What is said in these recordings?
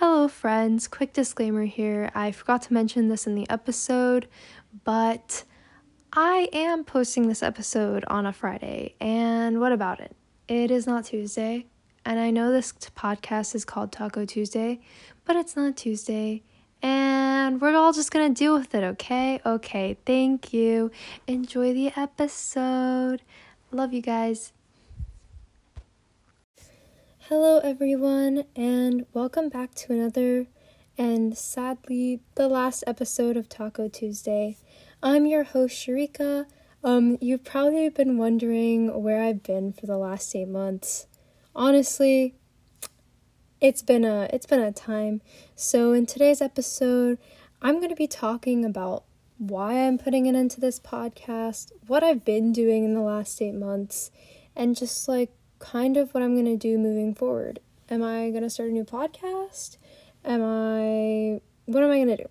Hello, friends. Quick disclaimer here. I forgot to mention this in the episode, but I am posting this episode on a Friday. And what about it? It is not Tuesday. And I know this podcast is called Taco Tuesday, but it's not Tuesday. And we're all just gonna deal with it, okay? Okay, thank you. Enjoy the episode. Love you guys. Hello, everyone, and welcome back to another and sadly the last episode of Taco Tuesday. I'm your host, Sharika. Um, you've probably been wondering where I've been for the last eight months. Honestly, it's been a it's been a time. So in today's episode, I'm going to be talking about why I'm putting it into this podcast, what I've been doing in the last 8 months, and just like kind of what I'm going to do moving forward. Am I going to start a new podcast? Am I what am I going to do?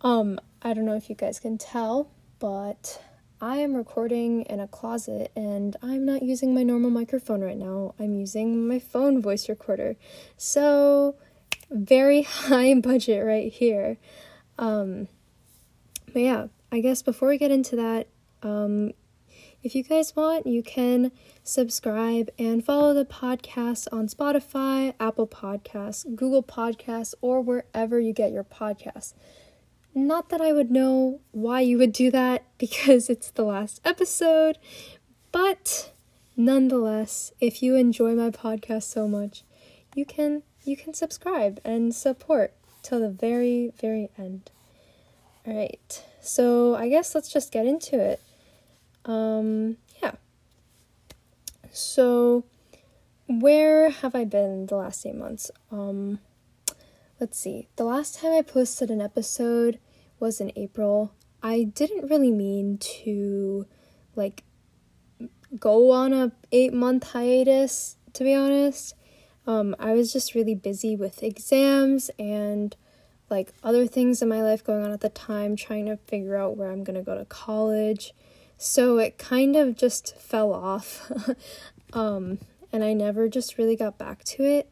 Um, I don't know if you guys can tell, but I am recording in a closet and I'm not using my normal microphone right now. I'm using my phone voice recorder. So, very high budget right here. Um, but yeah, I guess before we get into that, um, if you guys want, you can subscribe and follow the podcast on Spotify, Apple Podcasts, Google Podcasts, or wherever you get your podcasts. Not that I would know why you would do that because it's the last episode, but nonetheless, if you enjoy my podcast so much, you can you can subscribe and support till the very very end. All right. So, I guess let's just get into it. Um, yeah. So, where have I been the last eight months? Um, let's see. The last time I posted an episode was in April. I didn't really mean to, like, go on a eight month hiatus. To be honest, um, I was just really busy with exams and like other things in my life going on at the time, trying to figure out where I'm gonna go to college so it kind of just fell off. um, and I never just really got back to it.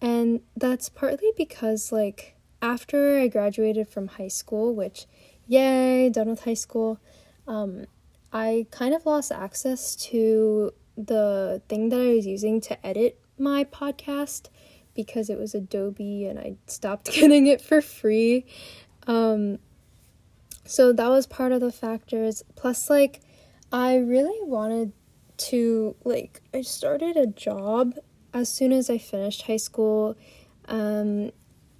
And that's partly because, like, after I graduated from high school, which, yay, done with high school, um, I kind of lost access to the thing that I was using to edit my podcast because it was Adobe and I stopped getting it for free. Um, so that was part of the factors. Plus, like, I really wanted to, like, I started a job as soon as I finished high school. Um,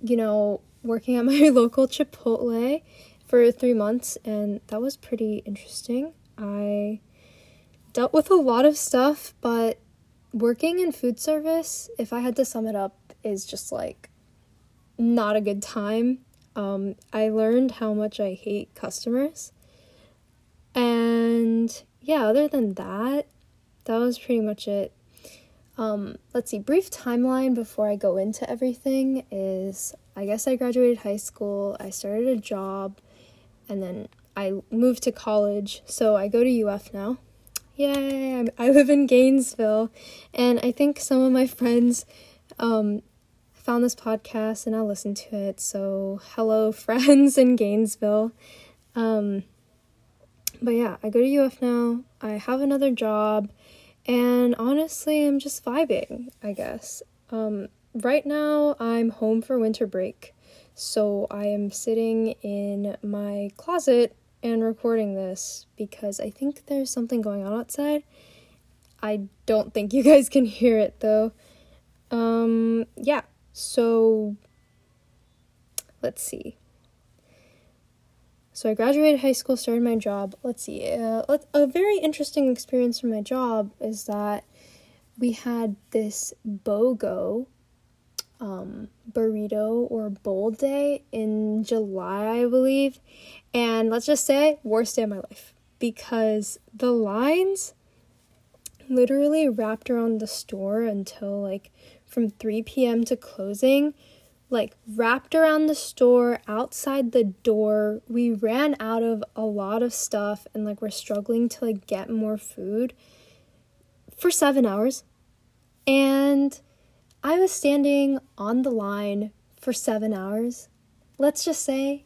you know, working at my local Chipotle for three months, and that was pretty interesting. I dealt with a lot of stuff, but working in food service, if I had to sum it up, is just like not a good time. Um, I learned how much I hate customers. And yeah, other than that, that was pretty much it. Um, let's see, brief timeline before I go into everything is I guess I graduated high school, I started a job, and then I moved to college. So I go to UF now. Yay! I live in Gainesville, and I think some of my friends um, found this podcast and I listened to it. So, hello, friends in Gainesville. Um, but yeah, I go to UF now. I have another job, and honestly, I'm just vibing, I guess. Um, right now, I'm home for winter break. So, I am sitting in my closet and recording this because I think there's something going on outside. I don't think you guys can hear it though. Um, yeah, so, let's see. So I graduated high school, started my job. Let's see. Uh, a very interesting experience from my job is that we had this BOGO um, burrito or bowl day in July, I believe. And let's just say, worst day of my life because the lines literally wrapped around the store until like from 3 p.m. to closing, like wrapped around the store, outside the door. We ran out of a lot of stuff and like we're struggling to like get more food for 7 hours. And I was standing on the line for seven hours. Let's just say,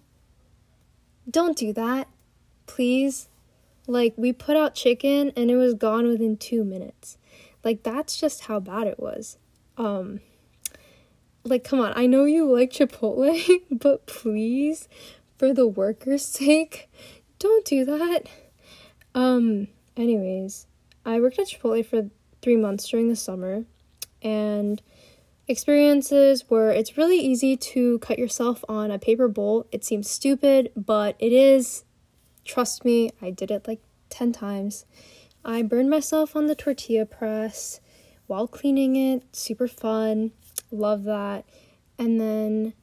don't do that, please. Like, we put out chicken and it was gone within two minutes. Like, that's just how bad it was. Um, like, come on, I know you like Chipotle, but please, for the workers' sake, don't do that. Um, anyways, I worked at Chipotle for three months during the summer, and experiences where it's really easy to cut yourself on a paper bowl. It seems stupid, but it is. Trust me, I did it like 10 times. I burned myself on the tortilla press while cleaning it. Super fun. Love that. And then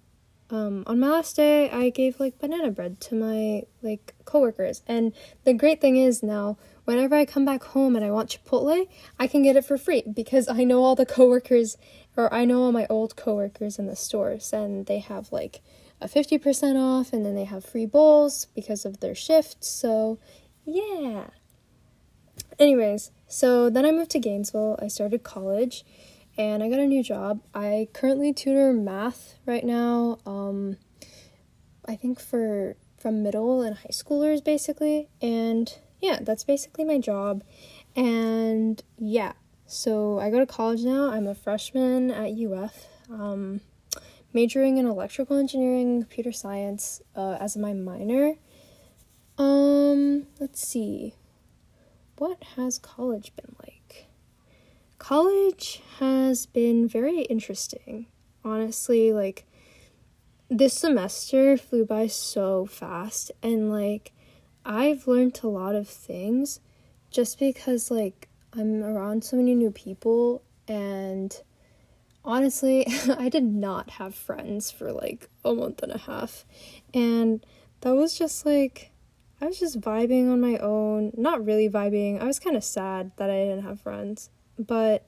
um, on my last day, I gave like banana bread to my like coworkers. And the great thing is now, whenever I come back home and I want Chipotle, I can get it for free because I know all the coworkers, or I know all my old coworkers in the stores, and they have like a 50% off, and then they have free bowls because of their shift. So, yeah. Anyways, so then I moved to Gainesville. I started college and I got a new job. I currently tutor math right now. Um, I think for from middle and high schoolers basically. And yeah, that's basically my job. And yeah, so I go to college now. I'm a freshman at UF. Um, majoring in electrical engineering, computer science uh, as my minor. Um, let's see. What has college been like? College has been very interesting. Honestly, like this semester flew by so fast and like I've learned a lot of things just because like I'm around so many new people and honestly, I did not have friends for like a month and a half. And that was just like I was just vibing on my own. Not really vibing. I was kind of sad that I didn't have friends. But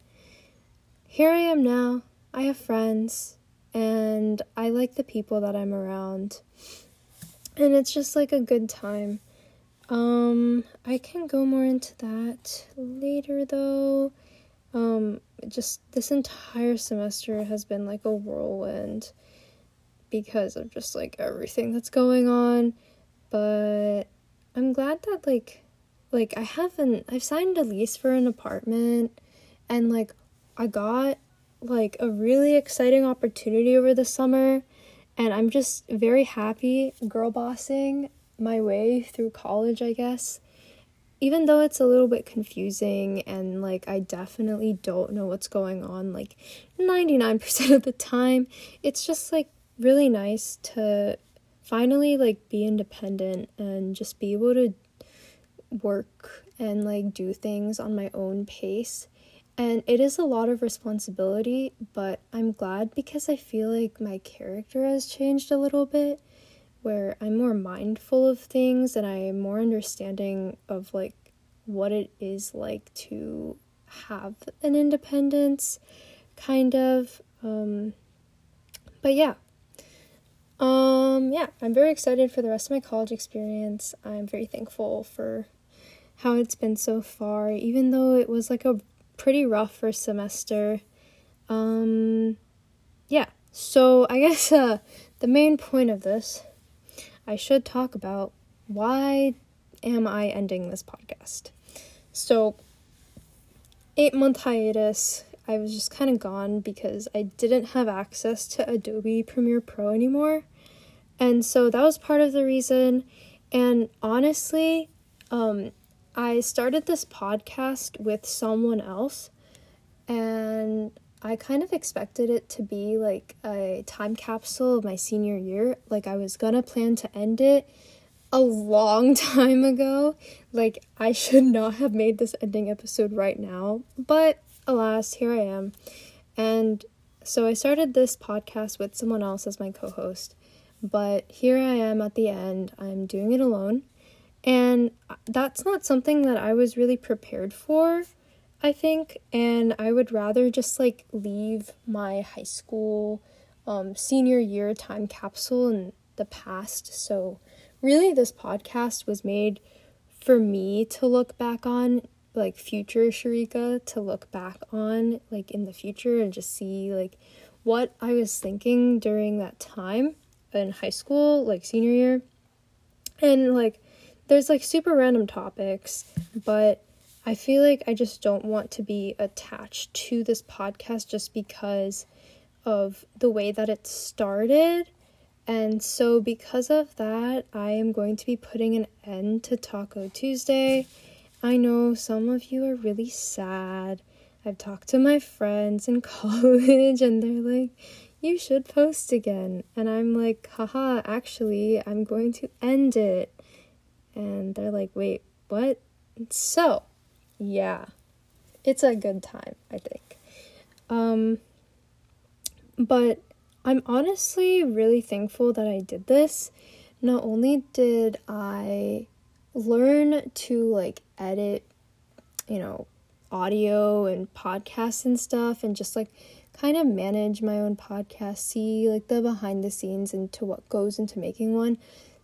here I am now. I have friends and I like the people that I'm around. And it's just like a good time. Um I can go more into that later though. Um just this entire semester has been like a whirlwind because of just like everything that's going on. But I'm glad that like like I haven't I've signed a lease for an apartment and like I got like a really exciting opportunity over the summer and I'm just very happy girl bossing my way through college, I guess. Even though it's a little bit confusing and like I definitely don't know what's going on like 99% of the time, it's just like really nice to finally like be independent and just be able to work and like do things on my own pace. And it is a lot of responsibility, but I'm glad because I feel like my character has changed a little bit where I'm more mindful of things and I'm more understanding of like what it is like to have an independence kind of um but yeah um, yeah, I'm very excited for the rest of my college experience. I'm very thankful for how it's been so far, even though it was like a pretty rough first semester. Um, yeah, so I guess uh, the main point of this, I should talk about why am I ending this podcast? So, eight month hiatus I was just kind of gone because I didn't have access to Adobe Premiere Pro anymore. And so that was part of the reason. And honestly, um, I started this podcast with someone else, and I kind of expected it to be like a time capsule of my senior year. Like, I was gonna plan to end it a long time ago. Like, I should not have made this ending episode right now, but alas, here I am. And so I started this podcast with someone else as my co host, but here I am at the end. I'm doing it alone. And that's not something that I was really prepared for, I think. And I would rather just like leave my high school um, senior year time capsule in the past. So, really, this podcast was made for me to look back on like future Sharika to look back on like in the future and just see like what I was thinking during that time in high school, like senior year. And like there's like super random topics, but I feel like I just don't want to be attached to this podcast just because of the way that it started. And so, because of that, I am going to be putting an end to Taco Tuesday. I know some of you are really sad. I've talked to my friends in college, and they're like, you should post again. And I'm like, haha, actually, I'm going to end it. And they're like, wait, what? So, yeah, it's a good time, I think. Um, but I'm honestly really thankful that I did this. Not only did I learn to like edit, you know, audio and podcasts and stuff, and just like kind of manage my own podcast, see like the behind the scenes into what goes into making one.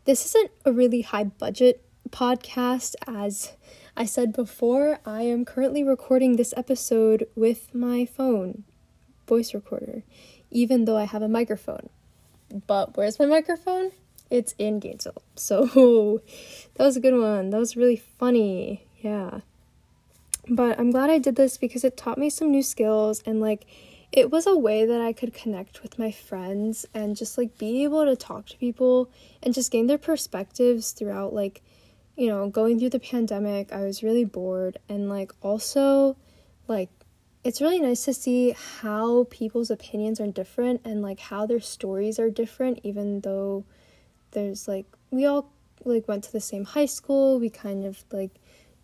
This isn't a really high budget podcast, as I said before. I am currently recording this episode with my phone voice recorder even though I have a microphone. But where's my microphone? It's in Gainesville. So that was a good one. That was really funny. Yeah. But I'm glad I did this because it taught me some new skills and like it was a way that I could connect with my friends and just like be able to talk to people and just gain their perspectives throughout like you know going through the pandemic I was really bored and like also like it's really nice to see how people's opinions are different and like how their stories are different even though there's like we all like went to the same high school we kind of like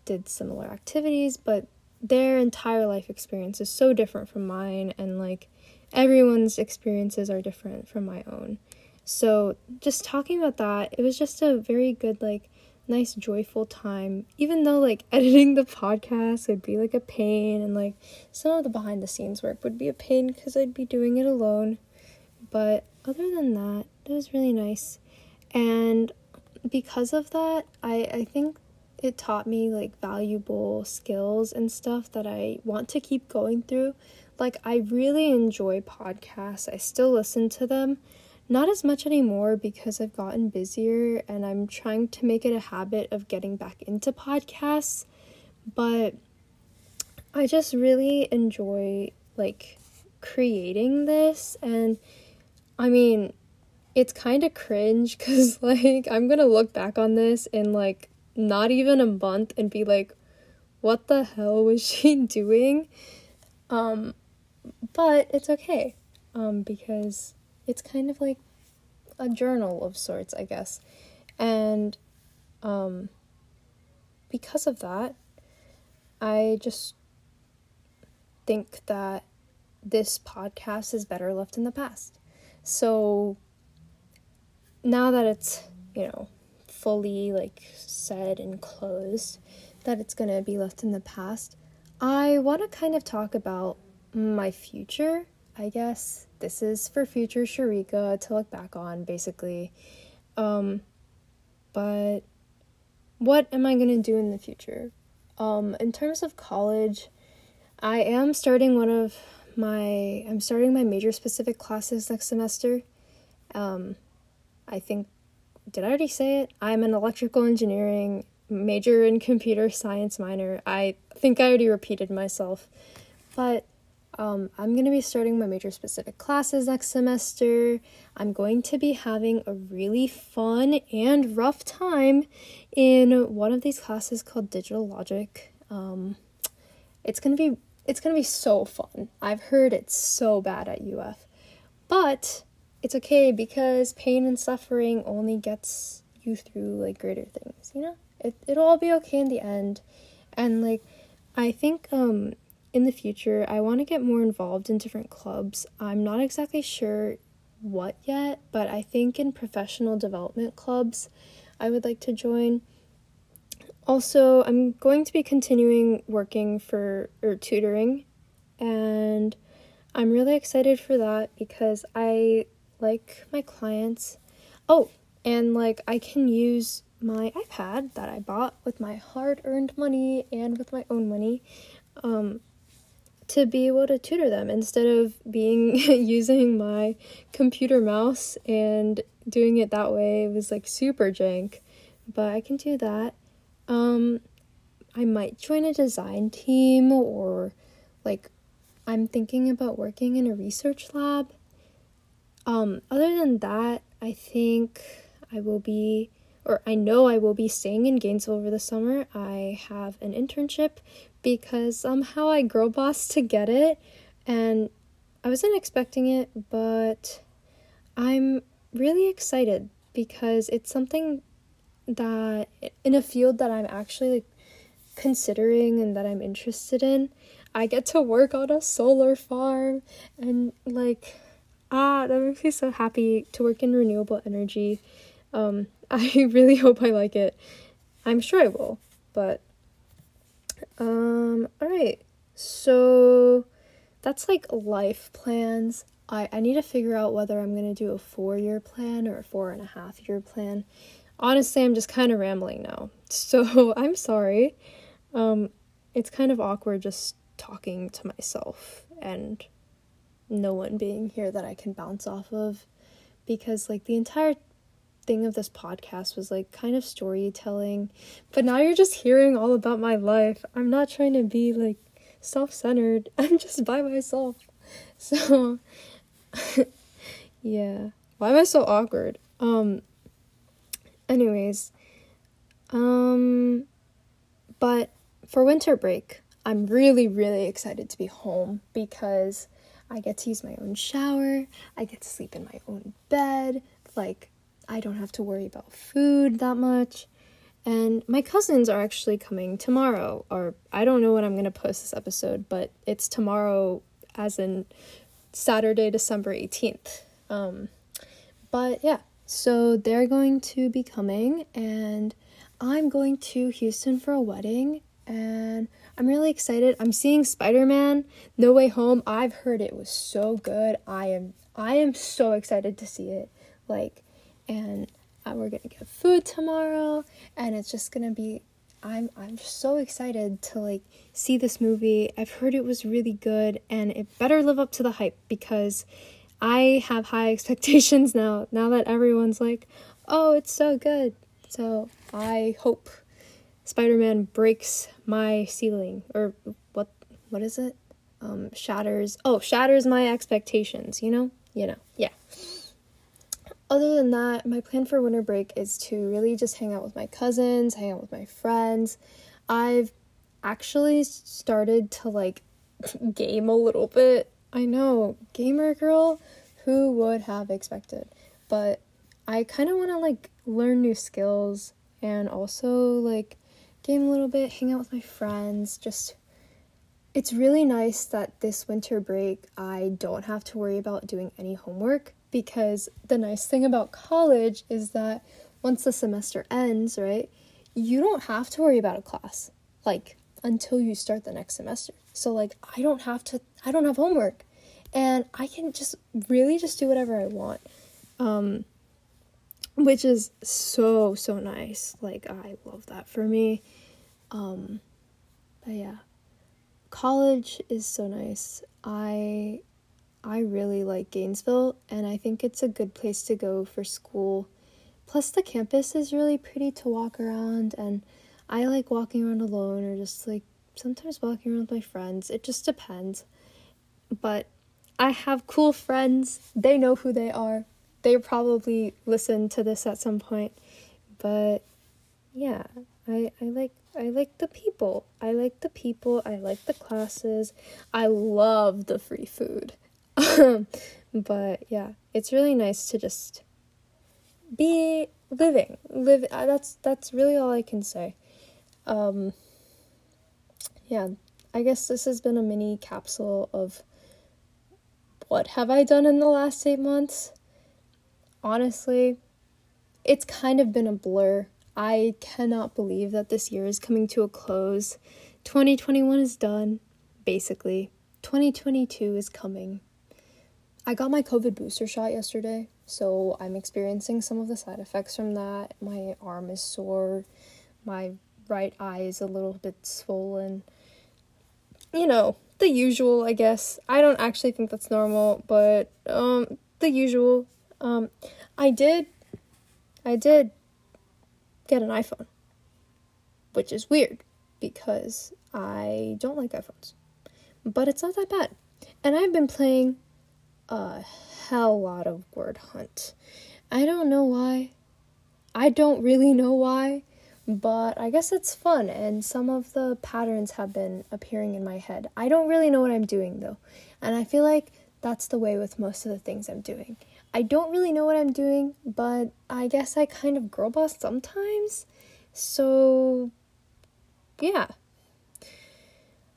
did similar activities but their entire life experience is so different from mine and like everyone's experiences are different from my own. So just talking about that it was just a very good like nice joyful time. Even though like editing the podcast would be like a pain and like some of the behind the scenes work would be a pain because i'd be doing it alone. But other than that it was really nice. And because of that i i think it taught me like valuable skills and stuff that i want to keep going through. Like i really enjoy podcasts. I still listen to them. Not as much anymore because I've gotten busier and I'm trying to make it a habit of getting back into podcasts. But I just really enjoy like creating this. And I mean it's kind of cringe cuz like I'm to look back on this in like not even a month and be like what the hell was she doing? Um but it's okay. Um because it's kind of like a journal of sorts, I guess. And um, because of that, I just think that this podcast is better left in the past. So now that it's, you know, fully like said and closed, that it's going to be left in the past, I want to kind of talk about my future, I guess this is for future Sharika to look back on, basically. Um, but what am I going to do in the future? Um, in terms of college, I am starting one of my I'm starting my major specific classes next semester. Um, I think did I already say it? I'm an electrical engineering major in computer science minor. I think I already repeated myself. But um, I'm going to be starting my major specific classes next semester. I'm going to be having a really fun and rough time in one of these classes called Digital Logic. Um, it's going to be it's going to be so fun. I've heard it's so bad at UF. But it's okay because pain and suffering only gets you through like greater things, you know? It it'll all be okay in the end. And like I think um in the future, I want to get more involved in different clubs. I'm not exactly sure what yet, but I think in professional development clubs, I would like to join. Also, I'm going to be continuing working for or tutoring, and I'm really excited for that because I like my clients. Oh, and like I can use my iPad that I bought with my hard earned money and with my own money um, to be able to tutor them instead of being using my computer mouse and doing it that way. It was like super jank, but I can do that. Um, I might join a design team or like I'm thinking about working in a research lab. Um, other than that, I think I will be, or I know I will be staying in Gainesville over the summer. I have an internship because somehow I girl boss to get it, and I wasn't expecting it, but I'm really excited because it's something that in a field that I'm actually like considering and that I'm interested in. I get to work on a solar farm and like ah that makes me so happy to work in renewable energy. Um I really hope I like it. I'm sure I will, but um all right. So that's like life plans. I, I need to figure out whether I'm to do a four year plan or a four and a half year plan. Honestly, I'm just kind of rambling now. So I'm sorry. Um, it's kind of awkward just talking to myself and no one being here that I can bounce off of because, like, the entire thing of this podcast was like kind of storytelling, but now you're just hearing all about my life. I'm not trying to be like self centered, I'm just by myself. So, yeah. Why am I so awkward? Um, anyways, um, but for winter break, I'm really, really excited to be home because I get to use my own shower, I get to sleep in my own bed, like, I don't have to worry about food that much. And my cousins are actually coming tomorrow, or I don't know when I'm gonna post this episode, but it's tomorrow, as in Saturday, December 18th. Um, but yeah, so they're going to be coming, and I'm going to Houston for a wedding, and I'm really excited. I'm seeing Spider-Man No Way Home. I've heard it was so good. I am I am so excited to see it. Like and uh, we're going to get food tomorrow and it's just going to be I'm I'm so excited to like see this movie. I've heard it was really good and it better live up to the hype because I have high expectations now. Now that everyone's like, "Oh, it's so good." So, I hope Spider-Man breaks my ceiling or what what is it? Um shatters. Oh, shatters my expectations, you know? You know. Yeah. Other than that, my plan for winter break is to really just hang out with my cousins, hang out with my friends. I've actually started to like game a little bit. I know, gamer girl, who would have expected? But I kind of want to like learn new skills and also like game a little bit, hang out with my friends, just it's really nice that this winter break I don't have to worry about doing any homework because the nice thing about college is that once the semester ends, right, you don't have to worry about a class like until you start the next semester. So like I don't have to I don't have homework and I can just really just do whatever I want. Um which is so so nice. Like I love that for me. Um but yeah. College is so nice. I I really like Gainesville and I think it's a good place to go for school. Plus the campus is really pretty to walk around and I like walking around alone or just like sometimes walking around with my friends. It just depends. But I have cool friends. They know who they are they probably listen to this at some point. But yeah, I I like I like the people. I like the people. I like the classes. I love the free food. but yeah, it's really nice to just be living. Live uh, that's that's really all I can say. Um yeah, I guess this has been a mini capsule of what have I done in the last 8 months? Honestly, it's kind of been a blur. I cannot believe that this year is coming to a close. 2021 is done, basically. 2022 is coming. I got my COVID booster shot yesterday, so I'm experiencing some of the side effects from that. My arm is sore, my right eye is a little bit swollen. You know, the usual, I guess. I don't actually think that's normal, but um the usual. Um I did I did get an iPhone. Which is weird because I don't like iPhones. But it's not that bad. And I've been playing a hell lot of Word Hunt. I don't know why. I don't really know why, but I guess it's fun and some of the patterns have been appearing in my head. I don't really know what I'm doing though. And I feel like that's the way with most of the things I'm doing. I don't really know what I'm doing, but I guess I kind of girl boss sometimes. So, yeah.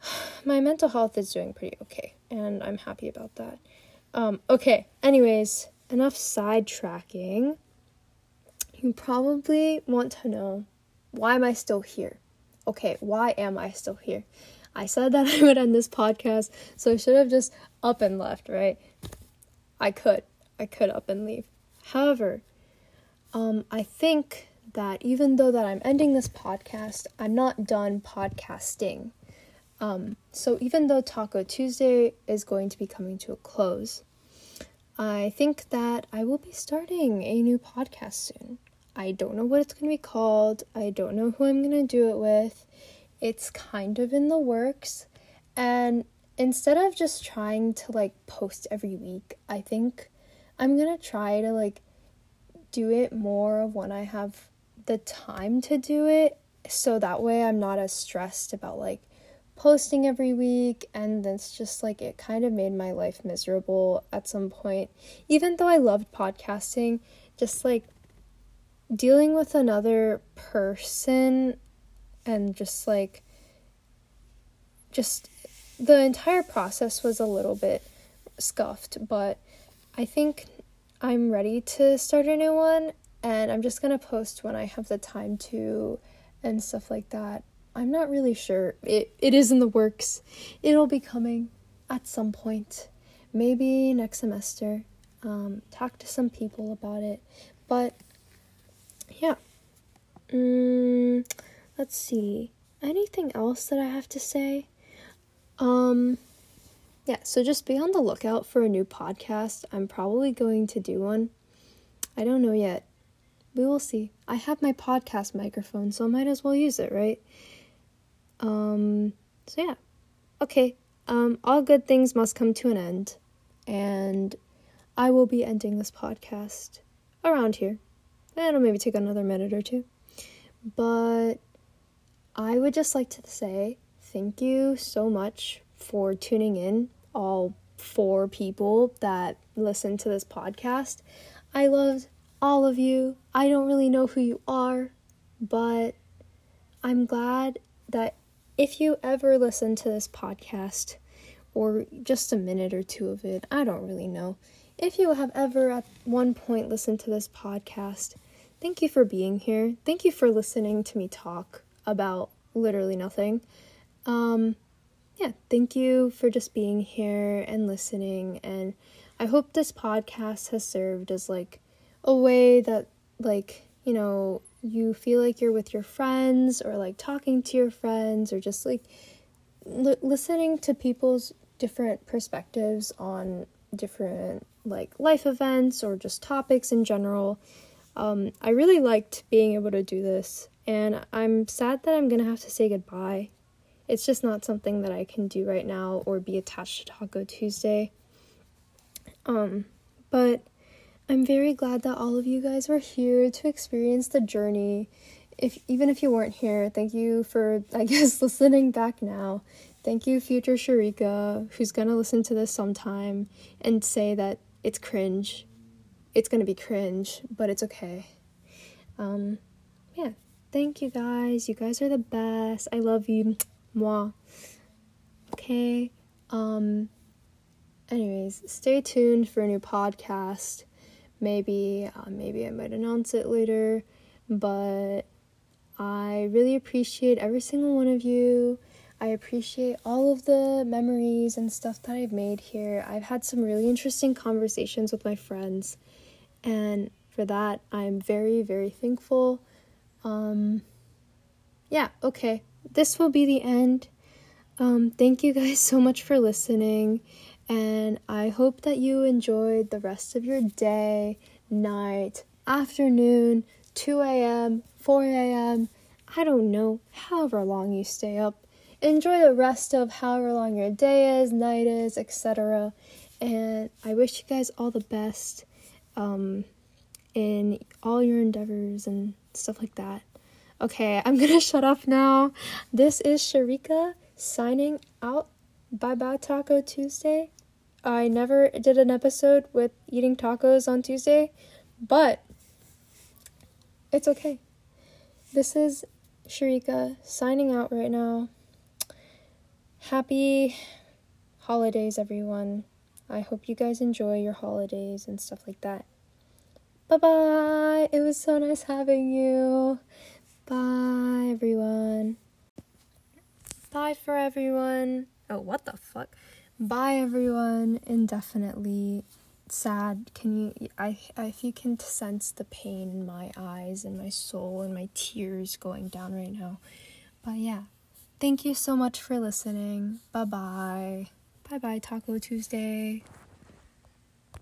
My mental health is doing pretty okay, and I'm happy about that. Um, okay, anyways, enough sidetracking. You probably want to know why am I still here? Okay, why am I still here? I said that I would end this podcast, so I should have just up and left, right? I could. I could up and leave. However, um, I think that even though that I'm ending this podcast, I'm not done podcasting. Um, so even though Taco Tuesday is going to be coming to a close, I think that I will be starting a new podcast soon. I don't know what it's going to be called. I don't know who I'm going to do it with. It's kind of in the works. And instead of just trying to like post every week, I think I'm going to try to like do it more of when I have the time to do it so that way I'm not as stressed about like posting every week and it's just like it kind of made my life miserable at some point. Even though i loved podcasting just like dealing with another person and just like just the entire process was a little bit scuffed but i think i'm ready to start a new one and i'm just to post when i have the time to and stuff like that I'm not really sure. It it is in the works. It'll be coming at some point. Maybe next semester. Um, talk to some people about it. But yeah. Mm, let's see. Anything else that I have to say? Um yeah, so just be on the lookout for a new podcast. I'm probably going to do one. I don't know yet. We will see. I have my podcast microphone, so I might as well use it, right? Um, so yeah. Okay. Um, all good things must come to an end. And I will be ending this podcast around here. It'll maybe take another minute or two. But I would just like to say thank you so much for tuning in, all four people that listen to this podcast. I loved all of you. I don't really know who you are, but I'm glad that if you ever listen to this podcast, or just a minute or two of it, I don't really know. If you have ever at one point listened to this podcast, thank you for being here. Thank you for listening to me talk about literally nothing. Um, yeah, thank you for just being here and listening. And I hope this podcast has served as like a way that, like, you know, you feel like you're with your friends or like talking to your friends or just like l- listening to people's different perspectives on different like life events or just topics in general. Um, I really liked being able to do this, and I'm sad that I'm gonna have to say goodbye. It's just not something that I can do right now or be attached to Taco Tuesday. Um, but I'm very glad that all of you guys were here to experience the journey. If even if you weren't here, thank you for I guess listening back now. Thank you, future Sharika, who's gonna listen to this sometime and say that it's cringe. It's gonna be cringe, but it's okay. Um, yeah. Thank you guys. You guys are the best. I love you. Moi. Okay. Um anyways, stay tuned for a new podcast. Maybe, uh, maybe I might announce it later, but I really appreciate every single one of you. I appreciate all of the memories and stuff that I've made here. I've had some really interesting conversations with my friends, and for that, I'm very, very thankful. Um, yeah, okay, this will be the end. Um, thank you guys so much for listening, and I hope that you enjoyed the rest of your day, night, afternoon, 2 a.m., 4 a.m. I don't know, however long you stay up. Enjoy the rest of however long your day is, night is, etc. And I wish you guys all the best um, in all your endeavors and stuff like that. Okay, I'm gonna shut up now. This is Sharika signing out. Bye bye, Taco Tuesday. I never did an episode with eating tacos on Tuesday, but it's okay. This is Sharika signing out right now. Happy holidays, everyone. I hope you guys enjoy your holidays and stuff like that. Bye bye. It was so nice having you. Bye, everyone. Bye for everyone. Oh, what the fuck? Bye, everyone. Indefinitely sad. Can you? I, if you can sense the pain in my eyes and my soul and my tears going down right now. But yeah, thank you so much for listening. Bye bye. Bye bye, Taco Tuesday.